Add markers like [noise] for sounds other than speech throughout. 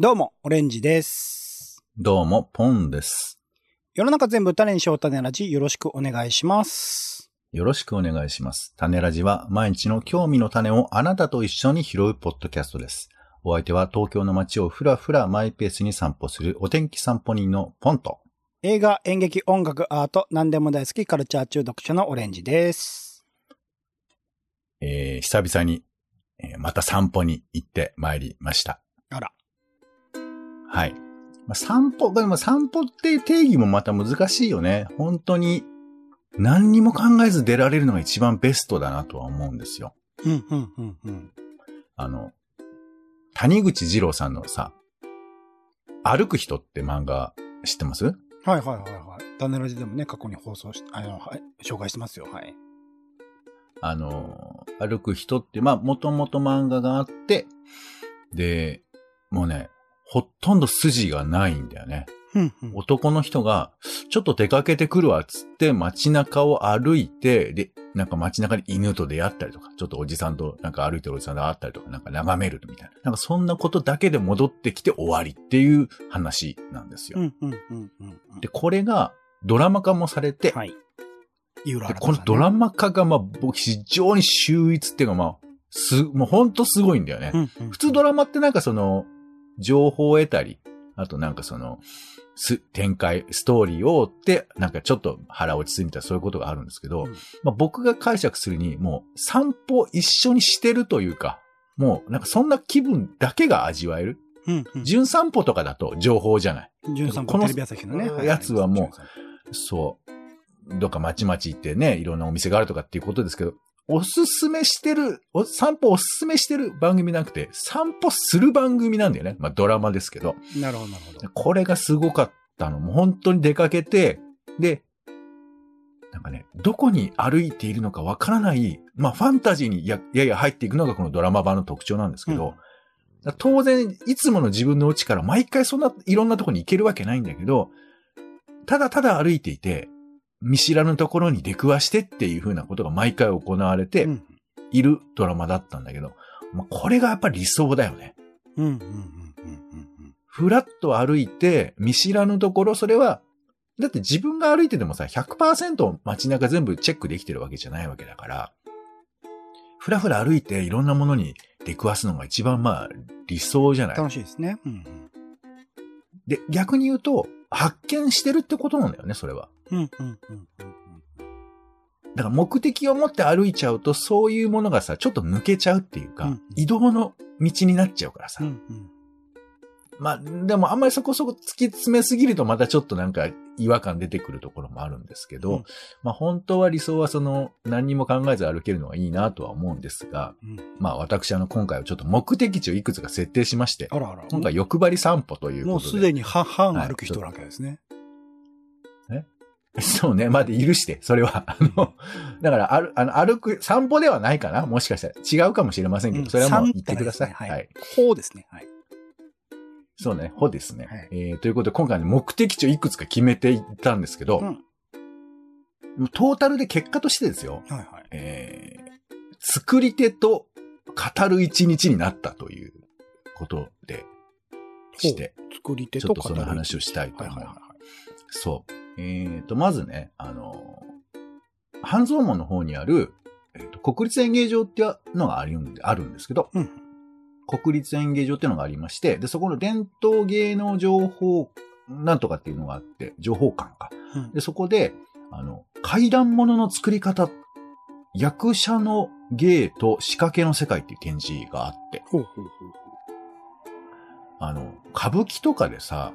どうも、オレンジです。どうも、ポンです。世の中全部種にしよう種ラジ、よろしくお願いします。よろしくお願いします。種ラジは毎日の興味の種をあなたと一緒に拾うポッドキャストです。お相手は東京の街をふらふらマイペースに散歩するお天気散歩人のポンと。映画、演劇、音楽、アート、何でも大好きカルチャー中毒者のオレンジです。えー、久々に、えーまた散歩に行ってまいりました。あら。はい。まあ、散歩、でも散歩って定義もまた難しいよね。本当に何にも考えず出られるのが一番ベストだなとは思うんですよ。うん、うん、うん、うん。あの、谷口二郎さんのさ、歩く人って漫画知ってます？はいはいはいはい。種ラジでもね、過去に放送し、あの、はい、紹介してますよ。はい。あの、歩く人って、まあ、もともと漫画があって、で、もうね、ほとんど筋がないんだよね。男の人が、ちょっと出かけてくるわ、っつって街中を歩いて、で、なんか街中に犬と出会ったりとか、ちょっとおじさんとなんか歩いてるおじさんと会ったりとか、なんか眺めるみたいな。なんかそんなことだけで戻ってきて終わりっていう話なんですよ。で、これがドラマ化もされて、はい。で新このドラマ化がまあ、僕非常に秀逸っていうかまあ、す、もうほんとすごいんだよね。普通ドラマってなんかその、情報を得たり、あとなんかその、す、展開、ストーリーを追って、なんかちょっと腹落ちするみたいなそういうことがあるんですけど、うんまあ僕が解釈するに、もう散歩一緒にしてるというか、もうなんかそんな気分だけが味わえる。うん、うん。純散歩とかだと情報じゃない。純さん、このテレビ朝日のね。やつはもうそう。どっか町々行ってね、いろんなお店があるとかっていうことですけど、おすすめしてる、お散歩おすすめしてる番組なくて、散歩する番組なんだよね。まあドラマですけど。なるほど、なるほど。これがすごかったの。もう本当に出かけて、で、なんかね、どこに歩いているのかわからない、まあファンタジーにややや入っていくのがこのドラマ版の特徴なんですけど、当然、いつもの自分の家から毎回そんないろんなところに行けるわけないんだけど、ただただ歩いていて、見知らぬところに出くわしてっていう風なことが毎回行われてうん、いるドラマだったんだけど、まあ、これがやっぱり理想だよね。うん、うん、うん、うん、うん。ふらっと歩いて、見知らぬところ、それは、だって自分が歩いててもさ、100%街中全部チェックできてるわけじゃないわけだから、ふらふら歩いていろんなものに出くわすのが一番まあ理想じゃない？楽しいですね。うん、で、逆に言うと、発見してるってことなんだよね、それは。うん。うん、うん、うん、うん。だから目的を持って歩いちゃうと、そういうものがさ、ちょっと抜けちゃうっていうか、うん移動の道になっちゃうからさ。うん、うん。まあ、でもあんまりそこそこ突き詰めすぎるとまたちょっとなんか違和感出てくるところもあるんですけど、うんまあ本当は理想はその何にも考えず歩けるのがいいなとは思うんですが、うんまあ私あの今回はちょっと目的地をいくつか設定しまして、あらあら。今回欲張り散歩というもうことで。すでに半々歩く人なわけですね。[laughs] そうね。まあ、で許して、それは。あの、だから、ある、あの、歩く、散歩ではないかな？もしかしたら。違うかもしれませんけど、うんそれはもう散言ってください。はい。こうですね。はい。そうね。ほですね。はいえー、ということで、今回の目的地をいくつか決めていったんですけど、うんトータルで結果としてですよ。はいはい。えー、作り手と語る一日になったということでして、作り手ちょっとその話をしたいと思う。はいはいはい。そう。えっ、と、まずね、あの、半蔵門の方にある、えーと国立演芸場っていうのがあるんであるんですけど、うん国立演芸場っていうのがありまして、で、そこの伝統芸能情報、なんとかっていうのがあって、情報館か。うんで、そこで、あの、怪談物の作り方、役者の芸と仕掛けの世界っていう展示があって、ほうほうほう。あの、歌舞伎とかでさ、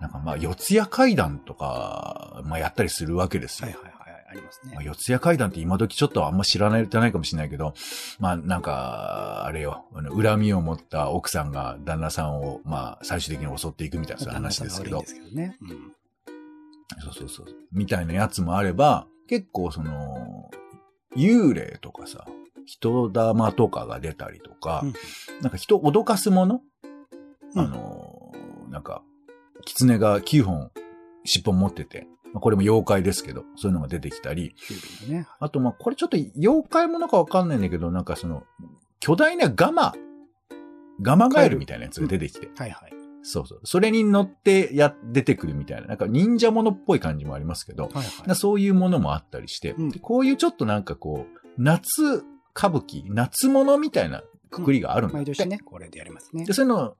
なんかまあ、四谷怪談とか、まあやったりするわけですよ。はいはいはいはい。ありますねまあ。四谷怪談って今時ちょっとあんま知らないてないかもしれないけど、まあなんか、あれよ、あの恨みを持った奥さんが旦那さんを、まあ最終的に襲っていくみたいな話ですけどですけどね。うんそうそうそう。みたいなやつもあれば、結構その、幽霊とかさ、人玉とかが出たりとか、うんなんか人を脅かすもの、うんあの、なんか、狐が9本尻尾持ってて、まあこれも妖怪ですけど、そういうのが出てきたり、ね。あと、まあ、これちょっと妖怪ものかわかんないんだけど、なんかその、巨大なガマ、ガマガエルみたいなやつが出てきて、はいはい。そうそう。それに乗ってや、出てくるみたいな、なんか忍者ものっぽい感じもありますけど、はいはいなそういうものもあったりして、うんでこういうちょっとなんかこう、夏歌舞伎、夏物みたいなくくりがあるんだって。毎年ね、これでやりますねで、。そういうの、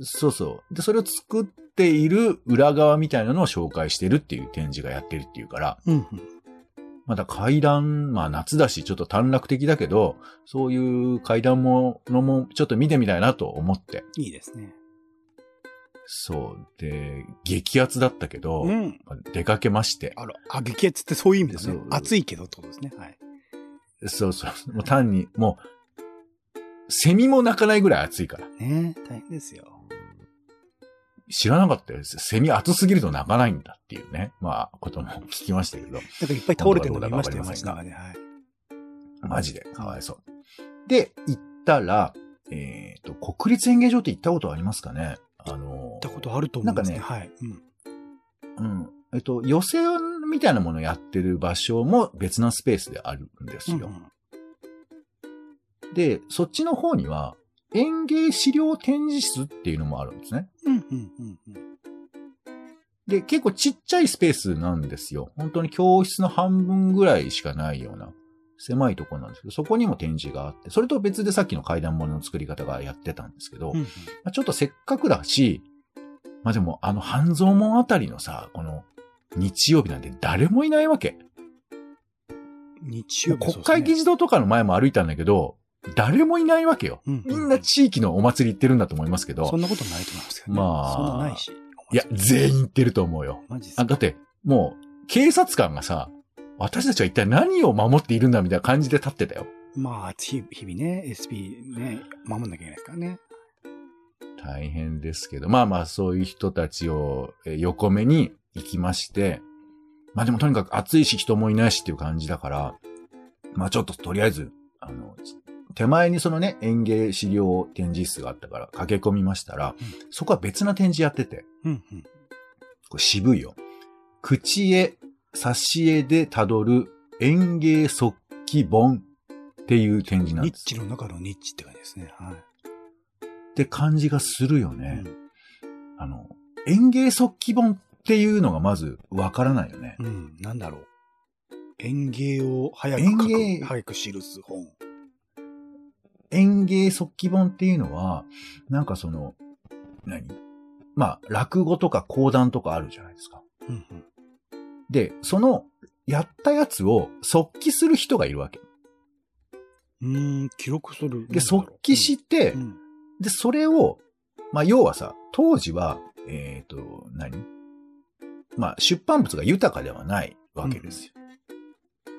そうそう。で、それを作っている裏側みたいなのを紹介してるっていう展示がやってるっていうから、うんうん。まだ階段、まあ夏だし、ちょっと短絡的だけど、そういう階段ものもちょっと見てみたいなと思って。いいですね。そう。で、激アツだったけど、うん。出かけまして。あら、あ、激熱ってそういう意味ですね。暑いけどってことですね。はい。そうそう。もう単に、もう、セミも鳴かないぐらい暑いから。ね大変ですよ。知らなかったよ。セミ暑すぎると鳴かないんだっていうね。まあ、ことも聞きましたけど。なんかいっぱい倒れてるのがいましたよ、街中で。はい。マジで。かわいそう。で、行ったら、えっ、と、国立演芸場って行ったことありますかね？あの行ったことあると思うんですね。なんはい。うん。うん。えっと、寄せみたいなものをやってる場所も別なスペースであるんですよ。うんうんで、そっちの方には、園芸資料展示室っていうのもあるんですね。うんうんうんうん。で、結構ちっちゃいスペースなんですよ。本当に教室の半分ぐらいしかないような狭いところなんですけど、そこにも展示があって、それと別でさっきの階段物の作り方がやってたんですけど、うんうんまあ、ちょっとせっかくだし、まあでもあの半蔵門あたりのさ、この日曜日なんて誰もいないわけ。日曜日国会議事事堂とかの前も歩いたんだけど、誰もいないわけよ。うんみんな地域のお祭り行ってるんだと思いますけどそん、なことないと思いますけどね。まあそんなないし。いや、全員行ってると思うよ。マジですかあだって、もう、警察官がさ、私たちは一体何を守っているんだみたいな感じで立ってたよ。まあ、日日々ね、SP ね、守んなきゃいけないですからね。大変ですけど、まあまあそういう人たちをえー横目に行きまして、まあでもとにかく暑いし人もいないしっていう感じだから、まあちょっととりあえず、あの、手前にそのね、園芸資料展示室があったから駆け込みましたら、うんそこは別な展示やってて、うんうん。これ渋いよ。口絵、挿絵でたどる園芸速記本っていう展示なんニッです。チの中のニッチって感じですね。はい。って感じがするよね。うんあの、園芸速記本っていうのがまずわからないよね。うん、なんだろう。園芸を早く園書芸く、早く記す本。園芸速記本っていうのは、なんかその、何？まあ、落語とか講談とかあるじゃないですか。うんうん。で、その、やったやつを速記する人がいるわけ。うーん、記録する。で、速記して、うん、うんで、それを、まあ、要はさ、当時は、えっ、と、何？まあ、出版物が豊かではないわけですよ。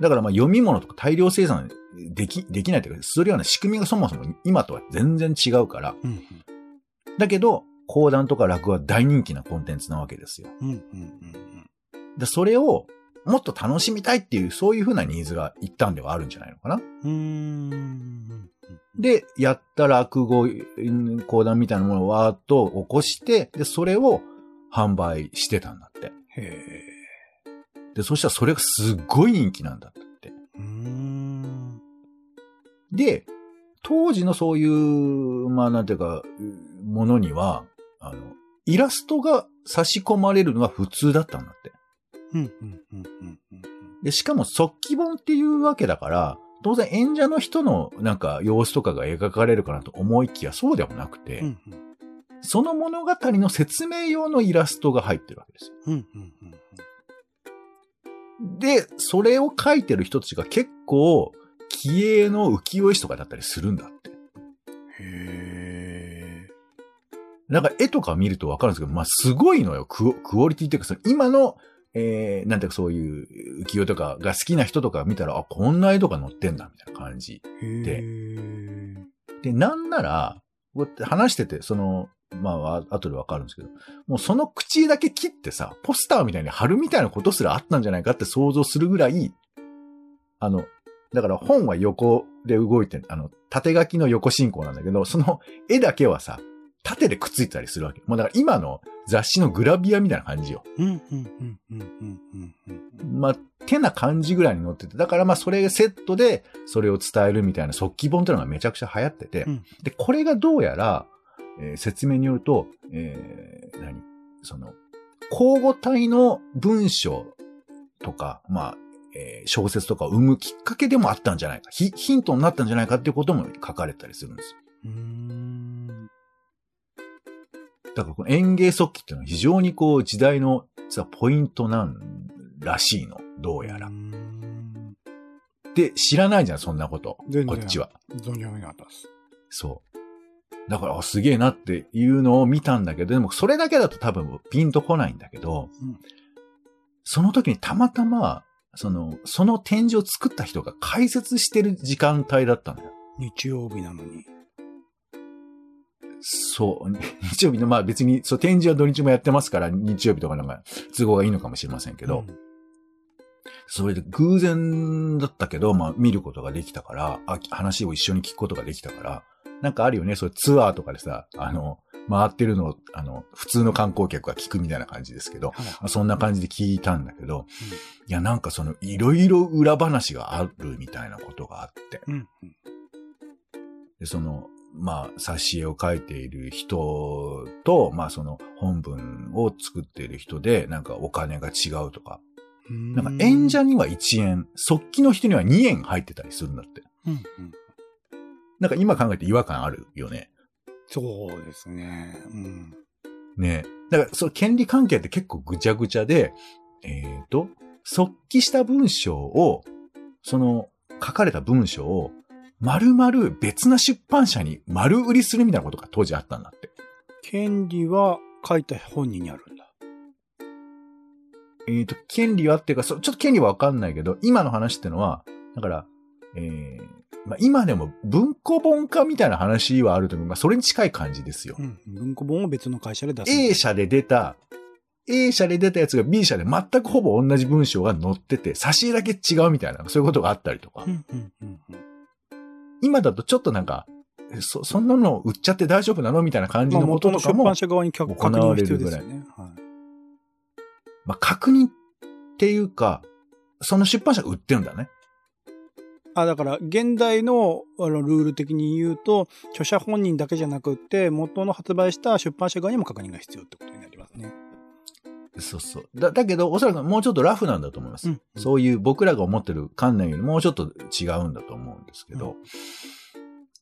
だから、まあ、読み物とか大量生産でき、できないというか、するような仕組みがそもそも今とは全然違うから。うんだけど、講談とか落語は大人気なコンテンツなわけですよ。うん。うんうんうんで、それを、もっと楽しみたいっていう、そういうふうなニーズが一旦ではあるんじゃないのかな。で、やった落語、うん講談みたいなものをわーっと起こして、で、それを販売してたんだって。へえ。で、そしたらそれがすっごい人気なんだって。で、当時のそういう、まあなんていうか、ものには、あの、イラストが差し込まれるのが普通だったんだって。で、しかも速記本っていうわけだから、当然演者の人のなんか様子とかが描かれるかなと思いきやそうでもなくて、うんうんその物語の説明用のイラストが入ってるわけですよ。うんうんうんで、それを描いてる人たちが結構、気鋭の浮世絵師とかだったりするんだって。へえ。なんか絵とか見るとわかるんですけど、まあ、すごいのよ。クオクオリティっていうか、その今の、えー、なんていうかそういう浮世絵とかが好きな人とか見たら、あ、こんな絵とか載ってんだ、みたいな感じ。へでえ。で、なんなら、話してて、その、まあ、あ後でわかるんですけど、もうその口だけ切ってさ、ポスターみたいに貼るみたいなことすらあったんじゃないかって想像するぐらい、あの、だから本は横で動いて、あの、縦書きの横進行なんだけど、その絵だけはさ、縦でくっついてたりするわけ。もうだから今の雑誌のグラビアみたいな感じよ。うんうんうんうんうんうん。うんまあ、手な感じぐらいに載ってて、だからまあそれセットでそれを伝えるみたいな速記本っていうのがめちゃくちゃ流行ってて、うん。で、これがどうやら、えー説明によると、えー何？その、交互体の文章とか、まあ、えー小説とかを生むきっかけでもあったんじゃないか。ヒヒントになったんじゃないかっていうことも書かれたりするんですよ。うーん。だからこの園芸速記っていうのは非常にこう時代の実はポイントなんらしいの。どうやらで、知らないじゃん、そんなこと。こっちは。存じ上げなかったです。そう。だから、あすげえなっていうのを見たんだけど、でもそれだけだと多分ピンとこないんだけど、うんその時にたまたま、その、その展示を作った人が解説してる時間帯だったんだよ。日曜日なのに。そう。[laughs] 日曜日の、まあ別に、そう、展示は土日もやってますから、日曜日とかなんか都合がいいのかもしれませんけど、うんそれで偶然だったけど、まあ見ることができたから、あ話を一緒に聞くことができたから、なんかあるよね、そうツアーとかでさ、あの、回ってるのを、あの、普通の観光客が聞くみたいな感じですけど、はいまあそんな感じで聞いたんだけど、いや、なんかその、いろいろ裏話があるみたいなことがあって、うん。うん。で、その、まあ、挿絵を描いている人と、まあ、その本文を作っている人で、なんかお金が違うとか。うんなんか演者には1円、速記の人には2円入ってたりするんだって。うんうん。なんか今考えて違和感あるよね。そうですね。うん。ねだから、その権利関係って結構ぐちゃぐちゃで、えっ、と、速記した文章を、その書かれた文章を、丸々別な出版社に丸売りするみたいなことが当時あったんだって。権利は書いた本人にあるんだ。えっ、と、権利はっていうか、そちょっと権利はわかんないけど、今の話ってのは、だから、えーまあ、今でも文庫本化みたいな話はあると思う。まあ、それに近い感じですよ。うん。文庫本を別の会社で出す。A 社で出た、A 社で出たやつが B 社で全くほぼ同じ文章が載ってて、挿絵だけ違うみたいな、そういうことがあったりとか。うんうんうんうん。今だとちょっとなんか、えそ、そんなの売っちゃって大丈夫なのみたいな感じまあ、のこととかも、元の出版社側に確確認が必要ですよね。はい。まあ、確認っていうか、その出版社が売ってるんだね。あ、だから、現代のあのルール的に言うと、著者本人だけじゃなくって、元の発売した出版社側にも確認が必要ってことになりますね。そうそう。だ、だけど、おそらくもうちょっとラフなんだと思います。うんそういう僕らが思ってる観念よりもうちょっと違うんだと思うんですけど、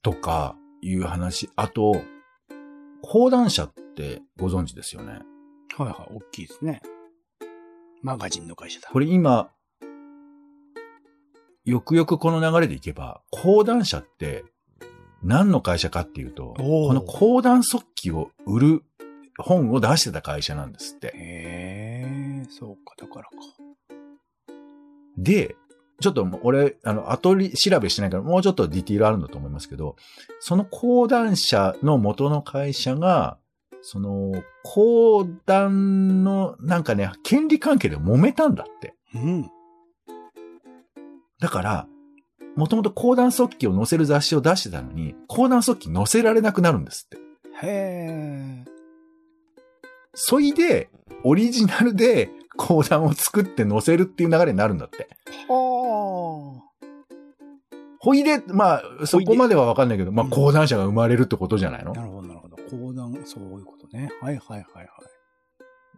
とかいう話。あと、講談社ってご存知ですよね。はいはい、大きいですね。マガジンの会社だ。これ今、よくよくこの流れでいけば、講談社って何の会社かっていうと、この講談速記を売る本を出してた会社なんですって。へえ、そうか、だからか。で、ちょっと俺、あの、後り調べしてないから、もうちょっとディティールあるんだと思いますけど、その講談社の元の会社が、その、講談の、なんかね、権利関係で揉めたんだって。うん。だから、もともと講談速記を載せる雑誌を出してたのに、講談速記載せられなくなるんですって。へえ。そいで、オリジナルで講談を作って載せるっていう流れになるんだって。はほいで、まあ、そこまではわかんないけど、まあ、うん講談社が生まれるってことじゃないの、あ。なるほど、なるほど。講談、そういうことね。はいはいはいはい。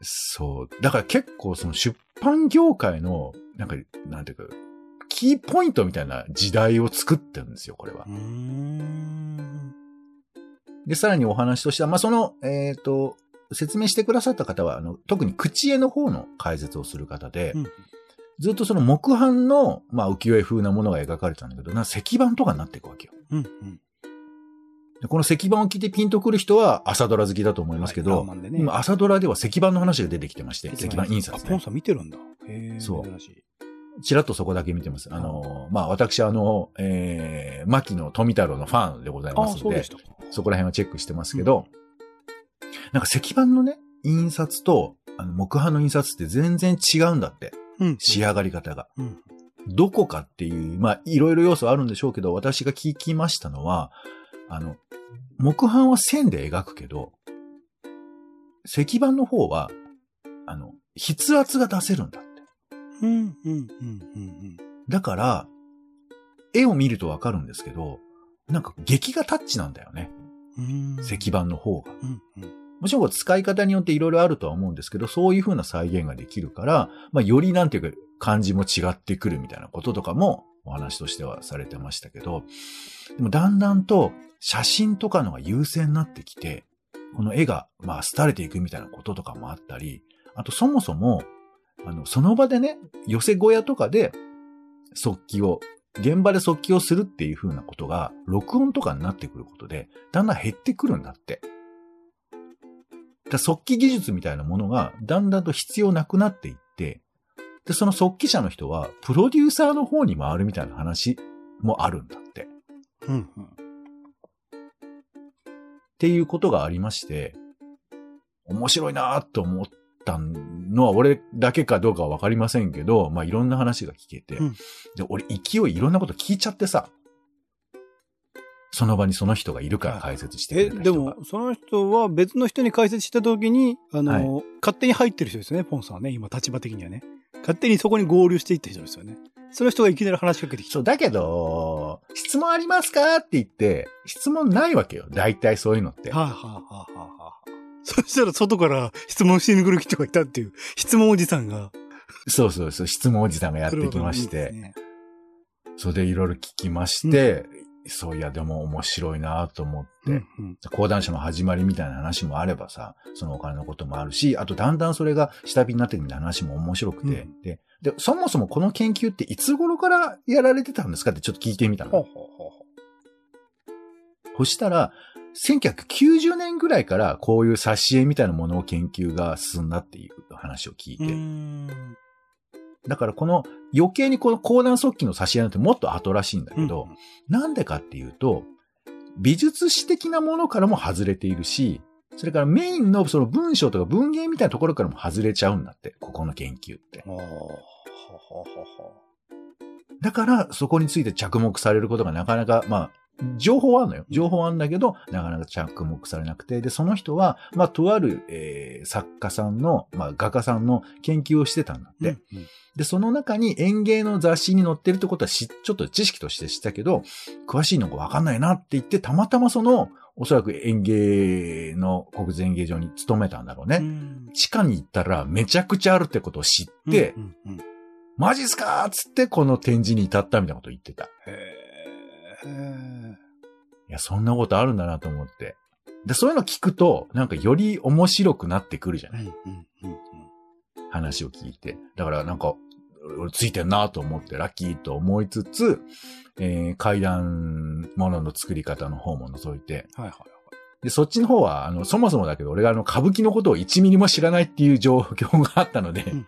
そう。だから結構その出版業界の、なんか、なんていうか、キーポイントみたいな時代を作ってるんですよ、これは。で、さらにお話としては、まあ、その、えっ、と、説明してくださった方は、あの、特に口絵の方の解説をする方で、うんずっとその木版の、まあ、浮世絵風なものが描かれてたんだけど、な石板とかになっていくわけよ。うんうん。でこの石板を聞いてピンとくる人は朝ドラ好きだと思いますけはいラど、ーマンでね今朝ドラでは石板の話が出てきてまして、石板印刷あ、ポねン。さん見てるんだ。へえ。そう。ちらっとそこだけ見てます。あの、まあ、私、あの、えー、牧野富太郎のファンでございまあ、すのでそうで。そこら辺はチェックしてますけど、なんか石板のね、印刷と、あの、木版の印刷って全然違うんだって。うん。仕上がり方が。うん。どこかっていう、まあ、いろいろ要素あるんでしょうけど、私が聞きましたのは、あの、木版は線で描くけど、石板の方は、あの、筆圧が出せるんだ。うん、うん、うん、うん。だから、絵を見るとわかるんですけど、なんか劇画タッチなんだよね。うん石板の方が。うんうんもちろん使い方によっていろいろあるとは思うんですけど、そういう風な再現ができるから、まあ、よりなんていうか、感じも違ってくるみたいなこととかもお話としてはされてましたけど、でもだんだんと写真とかのが優先になってきて、この絵が、まあ、廃れていくみたいなこととかもあったり、あとそもそも、あの、その場でね、寄せ小屋とかで、速記を、現場で速記をするっていう風なことが、録音とかになってくることで、だんだん減ってくるんだって。だから速記技術みたいなものが、だんだんと必要なくなっていって、で、その速記者の人は、プロデューサーの方に回るみたいな話もあるんだって。うんうんっていうことがありまして、面白いなと思ったのは俺だけかどうかはわかりませんけど、まあいろんな話が聞けて、うんで、俺勢いいろんなこと聞いちゃってさ、その場にその人がいるから解説してくえ、れた人が。でも、その人は別の人に解説したときに、あの、はい勝手に入ってる人ですよね、ポンさんはね、今立場的にはね。勝手にそこに合流していった人ですよね。その人がいきなり話しかけてきた。そう、だけど、質問ありますか？って言って、質問ないわけよ。大体そういうのって。はあ、はあはあはあはあ、そしたら外から質問しに来る人がいたっていう、質問おじさんが。そうそうそう、質問おじさんがやってきまして、ねそれでいろいろ聞きまして、そういや、でも面白いなと思って、うんうん。講談社の始まりみたいな話もあればさ、そのお金のこともあるし、あとだんだんそれが下火になっていくみたいな話も面白くて、うん。で、で、そもそもこの研究っていつ頃からやられてたんですかってちょっと聞いてみたの。ほうほうほうほそしたら、1990年ぐらいからこういう挿絵みたいなものを研究が進んだっていう話を聞いうて、だからこの余計にこの講談速記の挿絵なんてもっと後らしいんだけど、なんでかっていうと、美術史的なものからも外れているし、それからメインのその文章とか文芸みたいなところからも外れちゃうんだって、ここの研究って。だからそこについて着目されることがなかなか、まあ、情報はあるのよ。情報はあるんだけど、なかなか着目されなくて。で、その人は、まあ、とある、えー作家さんの、まあ、画家さんの研究をしてたんだって。うんうんで、その中に園芸の雑誌に載ってるってことはし、ちょっと知識として知ったけど、詳しいのがわかんないなって言って、たまたまその、おそらく園芸の国立園芸場に勤めたんだろうね。うん地下に行ったらめちゃくちゃあるってことを知って、うんうんうんマジっすかーっつってこの展示に至ったみたいなことを言ってた。いへえ。や、そんなことあるんだなと思って。で、そういうの聞くと、なんかより面白くなってくるじゃない、うんうんうんうん話を聞いて。だからなんか、俺ついてんなと思ってラッキーと思いつつ、えー階段ものの作り方の方も覗いて、はいはいはい。で、そっちの方は、あの、そもそもだけど、俺があの、歌舞伎のことを1ミリも知らないっていう状況があったので、うんうん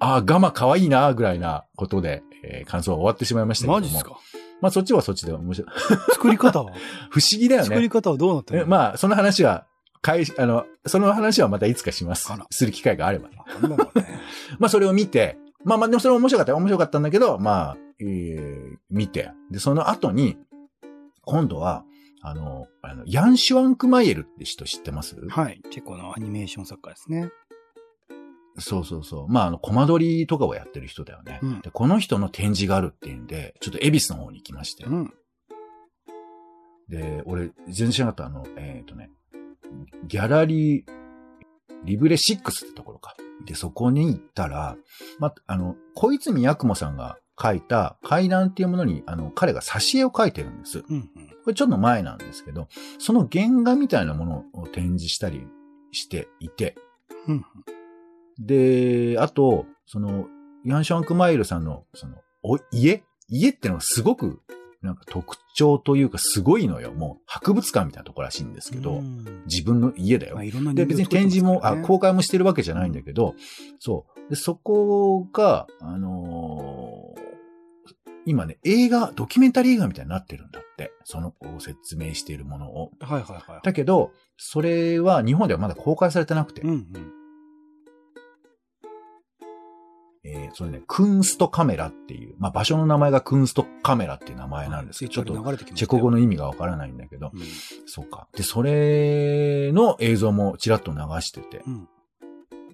ああ、ガマ可愛いな、ぐらいなことで、えー感想は終わってしまいましたけども。マジっすか？まあ、そっちはそっちで面白い。[laughs] 作り方は？[laughs] 不思議だよね。作り方はどうなってるえまあ、その話は、返し、あの、その話はまたいつかします。する機会があればね。ね。[laughs] まあ、それを見て、まあまあ、でもそれも面白かったよ面白かったんだけど、まあ、えー見て。で、その後に、今度は、あの、あの、ヤン・シュアンクマイエルって人知ってます？はい。チェコのアニメーション作家ですね。そうそうそう。まあ、あの、コマ撮りとかをやってる人だよね。うんで、この人の展示があるっていうんで、ちょっと恵比寿の方に行きまして。うん。で、俺、全然知らなかった、あの、えっ、とね、ギャラリー、リブレ6ってところか。で、そこに行ったら、ま、あの、小泉八雲さんが書いた階段っていうものに、あの、彼が挿絵を描いてるんです。こうんうん。れちょっと前なんですけど、その原画みたいなものを展示したりしていて、うんで、あと、その、ヤンションクマイルさんの、その、お、家？家ってのはすごく、なんか特徴というかすごいのよ。もう博物館みたいなとこらしいんですけど、うん自分の家だよまあ、。いろんなで、別に展示も、あ、こ公開もしてるわけじゃないんだけど、そう。で、そこが、あのー今ね、映画、ドキュメンタリー映画みたいになってるんだって。その、説明しているものを。う。はいはいはい。だけど、それは日本ではまだ公開されてなくて、うんうん。えーそれね、クンストカメラっていう、まあ場所の名前がクンストカメラっていう名前なんですけど、ちょっとチェコ語の意味がわからないんだけど、うんそうか。で、それの映像もちらっと流してて、うん。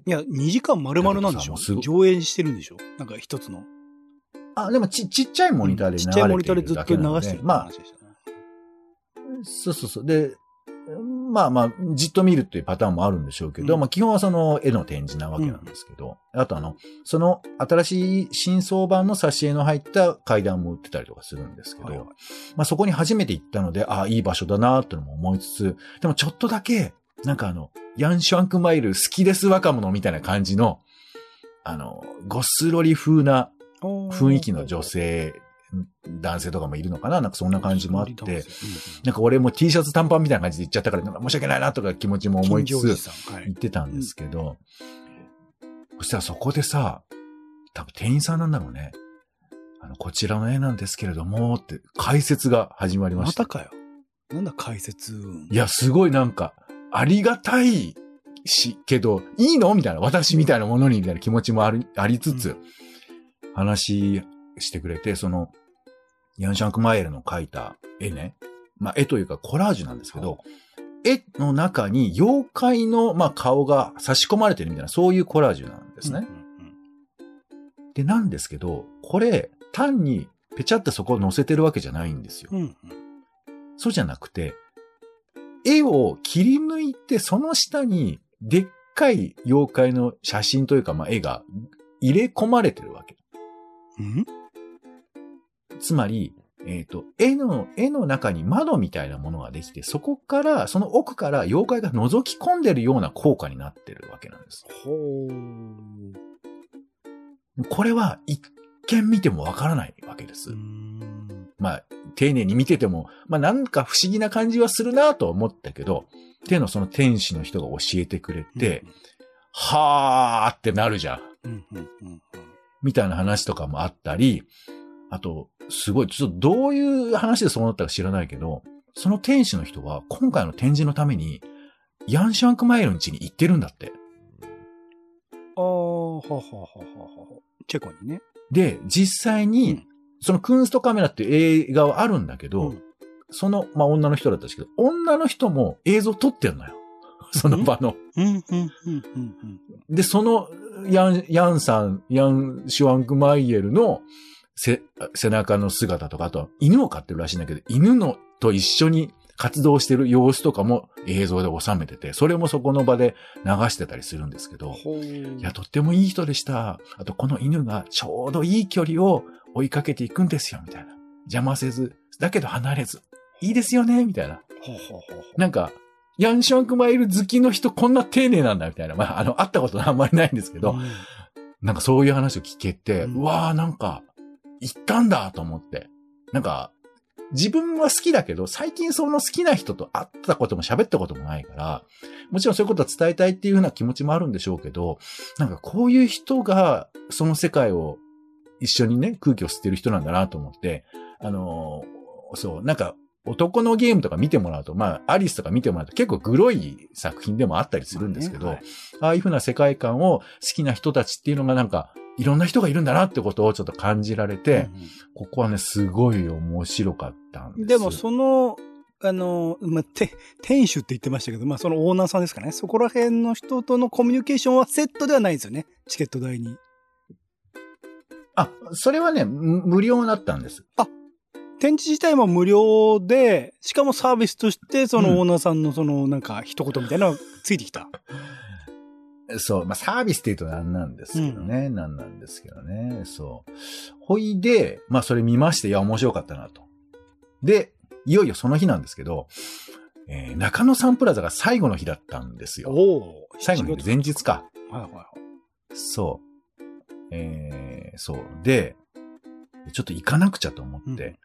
いや、2時間丸々なんでしょ？上映してるんでしょ？なんか一つの。あ、でもち、ちっちゃいモニターで流ちっちゃいモれてニターでずっとるだけなので、流してるまあ。そうそうそう。で、まあまあ、じっと見るっていうパターンもあるんでしょうけど、うん。まあ基本はその絵の展示なわけなんですけど、あとあの、その新しい新装版の挿絵の入った階段も売ってたりとかするんですけど、はいはい。まあそこに初めて行ったので、ああ、いい場所だなってのも思いつつ、でもちょっとだけ、なんかあの、ヤンシュアンクマイル好きです若者みたいな感じの、あの、ゴスロリ風な雰囲気の女性、男性とかもいるのかな？なんかそんな感じもあって、なんか俺も T シャツ短パンみたいな感じで行っちゃったから、なんか申し訳ないなとか気持ちも思いつつ、はい言ってたんですけど、そしたらそこでさ、多分店員さんなんだろうね。あの、こちらの絵なんですけれども、って解説が始まりました。またかよ。なんだ解説。いや、すごいなんか、ありがたいし、けど、いいの？みたいな、私みたいなものに、みたいな気持ちもあり、ありつつ、話してくれて、その、ヤンシャンクマイエルの描いた絵ね。まあ、絵というかコラージュなんですけど、絵の中に妖怪の、まあ、顔が差し込まれてるみたいな、そういうコラージュなんですね。で、なんですけど、これ、単に、ぺちゃってそこを載せてるわけじゃないんですよ。そうじゃなくて、絵を切り抜いて、その下に、でっかい妖怪の写真というか、まあ、絵が入れ込まれてるわけ。うん？つまり、えっ、と、絵の、絵の中に窓みたいなものができて、そこから、その奥から妖怪が覗き込んでるような効果になってるわけなんです。ほこれは一見見てもわからないわけです。う。んまあ、丁寧に見てても、まあなんか不思議な感じはするなとは思ったけど、っていうのをその天使の人が教えてくれて、はーってなるじゃん。うんうんうんうんみたいな話とかもあったり、あと、すごい、ちょっとどういう話でそうなったか知らないけど、その天使の人は今回の展示のために、ヤンシャンクマイルの家に行ってるんだって。ああ、ははははは。チェコにね。で、実際うにん、そのクンストカメラっていう映画はあるんだけど、うんその、まあ、女の人だったんですけど、女の人も映像撮ってんのよ。その場の。で、その、ヤン、ヤンさん、ヤン・シュワンクマイエルのせ、背中の姿とか、あとは犬を飼ってるらしいんだけど、犬のと一緒に活動してる様子とかも映像で収めてて、それもそこの場で流してたりするんですけど。いや、とってもいい人でした。あと、この犬がちょうどいい距離を追いかけていくんですよ、みたいな。邪魔せず、だけど離れず。いいですよね、みたいな。なんか、ヤンシャンクマイル好きの人こんな丁寧なんだ、みたいな。まあ、あの、会ったことあんまりないんですけう。ど、うんなんかそういう話を聞けて、うんうわーなんか、行ったんだと思って。なんか、自分は好きだけど、最近その好きな人と会ったことも喋ったこともないから、もちろんそういうことは伝えたいっていうふうな気持ちもあるんでしょうけど、なんかこういう人が、その世界を一緒にね、空気を吸ってる人なんだなと思って、あのーそう、なんか、男のゲームとか見てもらうと、まあ、アリスとか見てもらうと結構グロい作品でもあったりするんですけど、まあねああいうふうな世界観を好きな人たちっていうのがなんか、いろんな人がいるんだなってことをちょっと感じられて、はいここはね、すごい面白かったんです。でも、その、あの、まあ、て、店主って言ってましたけど、まあ、そのオーナーさんですかね。そこら辺の人とのコミュニケーションはセットではないんですよね。チケット代に。あ、それはね、む無料だったんです。展示自体も無料で、しかもサービスとして、そうんのオーナーさんのその、なんか、一言みたいなのがついてきた。そう、まあ、サービスって言うとなんなんですけどね、なんなんですけどね、そう。ほいで、まあ、それ見まして、いや、面白かったなと。で、いよいよその日なんですけど、えー中野サンプラザが最後の日だったんですよ。おお。最後の日で前日か。はいはいはい。そう。えー、そう。で、ちょっと行かなくちゃと思って、うん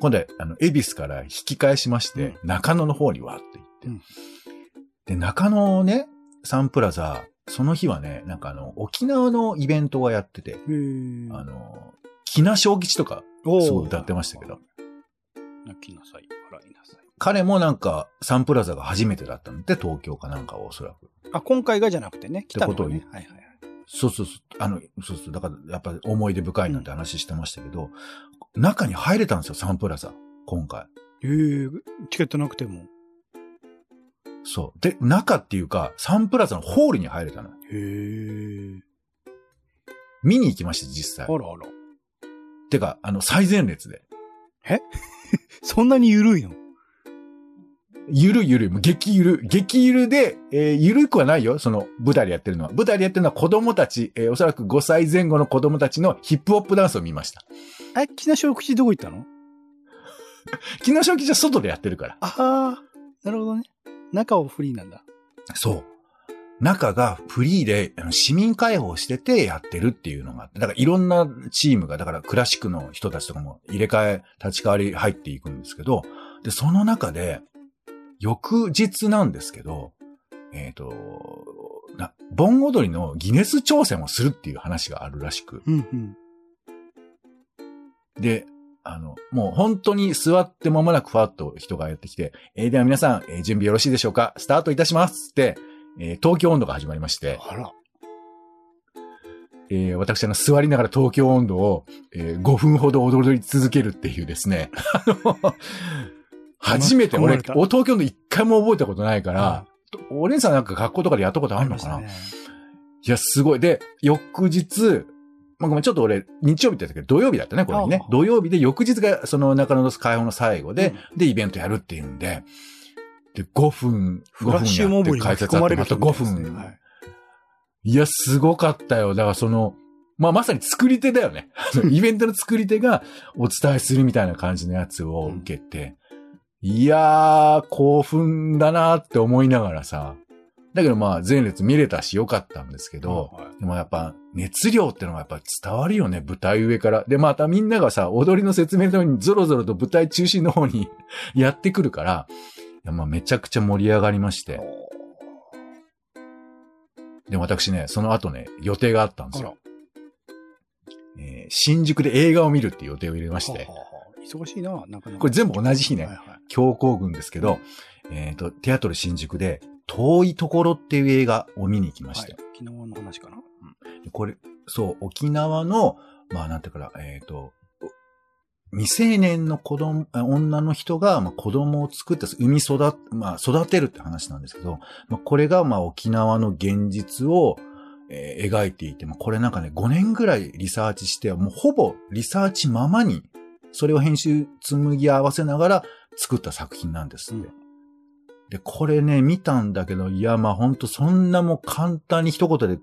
今度は、あの、恵比寿から引き返しまして、中野の方にわーって行って、うんで、中野ね、サンプラザ、その日はね、なんかあの、沖縄のイベントがやってて、あの、木名小吉とか、おーすごい歌ってましたけど。泣きなさい、笑いなさい。彼もなんか、サンプラザが初めてだったので、東京かなんかはおそらく。あ、今回がじゃなくてね、来たのがってことを言。ねはいはいはい。そうそうそう。あの、そうそう。だから、やっぱり思い出深いなんて話してましたけど、中に入れたんですよ、サンプラザ。今回。へえ、チケットなくても。そう。で、中っていうか、サンプラザのホールに入れたの。へえ。見に行きました、実際。あらあら。てか、あの、最前列で。[laughs] そんなに緩いの？ゆるゆる、激ゆる、激ゆるで、えーゆるくはないよ、その舞台でやってるのは。舞台でやってるのは子供たち、えーおそらく5歳前後の子供たちのヒップホップダンスを見ました。え、木梨小吉どこ行ったの？昨日正気じゃ外でやってるから。ああ、なるほどね。中をフリーなんだ。そう。中がフリーで市民開放しててやってるっていうのがあって、だからいろんなチームが、だからクラシックの人たちとかも入れ替え、立ち替わり入っていくんですけど、で、その中で、翌日なんですけど、えっ、と、な、盆踊りのギネス挑戦をするっていう話があるらしく。うんうん。で、あの、もう本当に座って間もなくファッと人がやってきて、えーでは皆さん、えー準備よろしいでしょうか？スタートいたしますって、えー東京温度が始まりまして、あら。えー私あの座りながら東京温度を、えー5分ほど踊り続けるっていうですね、あの、初めて俺、東京温度一回も覚えたことないから、お姉さんなんか学校とかでやったことあるのかな、ねいや、すごい。で、翌日、まあ、ごめん、ちょっと俺、日曜日って言ったけ？ど、土曜日だったね、これねあ。土曜日で、翌日が、その中野の開放の最後で、で、イベントやるっていうんで、で、5分、5フラッシュモブに分やって、解説あって、巻き込また5人みたいですね分。はいいや、すごかったよ。だからその、まあ、まさに作り手だよね。[laughs] イベントの作り手がお伝えするみたいな感じのやつを受けて、いやー、興奮だなって思いながらさ、だけどまあ、前列見れたしよかったんですけど、はいでもやっぱ熱量ってのがやっぱ伝わるよね、舞台上から。で、またみんながさ、踊りの説明のためにゾロゾロと舞台中心の方に [laughs] やってくるから、いやまあめちゃくちゃ盛り上がりまして。で、私ね、その後ね、予定があったんですよ。えー新宿で映画を見るっていう予定を入れましては、はは忙しいな、なかなか。これ全部同じ日ねはい、はい強行軍ですけど、えっ、と、テアトル新宿で、遠いところっていう映画を見に行きまして。はい昨日の話かな？これ、そう、沖縄の、まあなんていうかな、えっ、と、未成年の子供、あ女の人が、まあ、子供を作って、産み育っ、まあ育てるって話なんですけど、まあ、これが、まあ沖縄の現実を、えー描いていて、まあ、これなんかね、5年ぐらいリサーチして、もうほぼリサーチままに、それを編集紡ぎ合わせながら作った作品なんですって。うんで、これね、見たんだけど、いや、まあほんとそんなもう簡単に一言で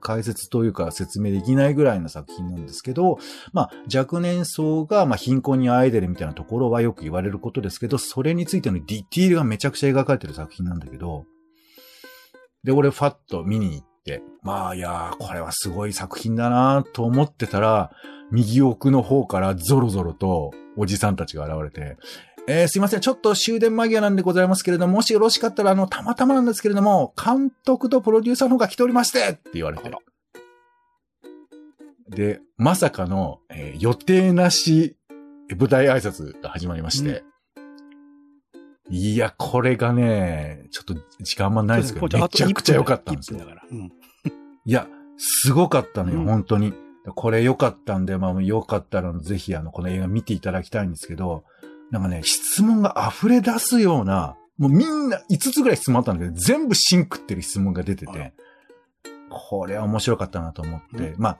解説というか説明できないぐらいの作品なんですけど、まあ若年層がまあ貧困にあえいでるみたいなところはよく言われることですけど、それについてのディティールがめちゃくちゃ描かれてる作品なんだけど、で、俺ファッと見に行って、まあいやー、これはすごい作品だなと思ってたら、右奥の方からゾロゾロとおじさんたちが現れて、えーすいません。ちょっと終電間際なんでございますけれども、もしよろしかったら、あの、たまたまなんですけれども、監督とプロデューサーの方が来ておりましてって言われて。で、まさかの、えー予定なし舞台挨拶が始まりまして、いや、これがね、ちょっと時間あんまないですけど、めちゃくちゃ良かったんですよ1。分だから。うん。いや、すごかったのよ、うん本当に。これ良かったんで、まあ、良かったら、ぜひ、あの、この映画見ていただきたいんですけど、なんかね、質問が溢れ出すような、もうみんな5つぐらい質問あったんだけど、全部シンクってる質問が出てて、これは面白かったなと思って、うまあ、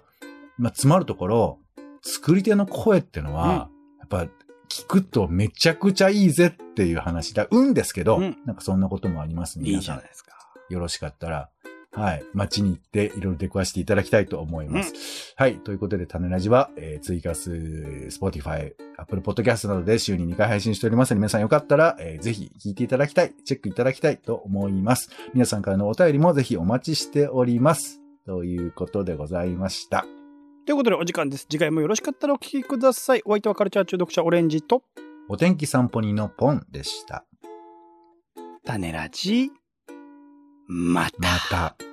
まあ、詰まるところ、作り手の声ってのは、やっぱ、聞くとめちゃくちゃいいぜっていう話だ。うんですけど、うんなんかそんなこともありますね。いい皆さんじゃないですか。よろしかったら、はい、街に行っていろいろ出くわしていただきたいと思います。はい、ということで、種ラジは、えー、ツイキャス、Spotify、Apple Podcast などで週に2回配信しておりますので、皆さんよかったら、えーぜひ聞いていただきたい、チェックいただきたいと思います。皆さんからのお便りもぜひお待ちしております。ということでございました。ということでお時間です。次回もよろしかったらお聞きください。お相手はカルチャー中毒者オレンジとお天気散歩人のポンでした。種ラジ。また。また。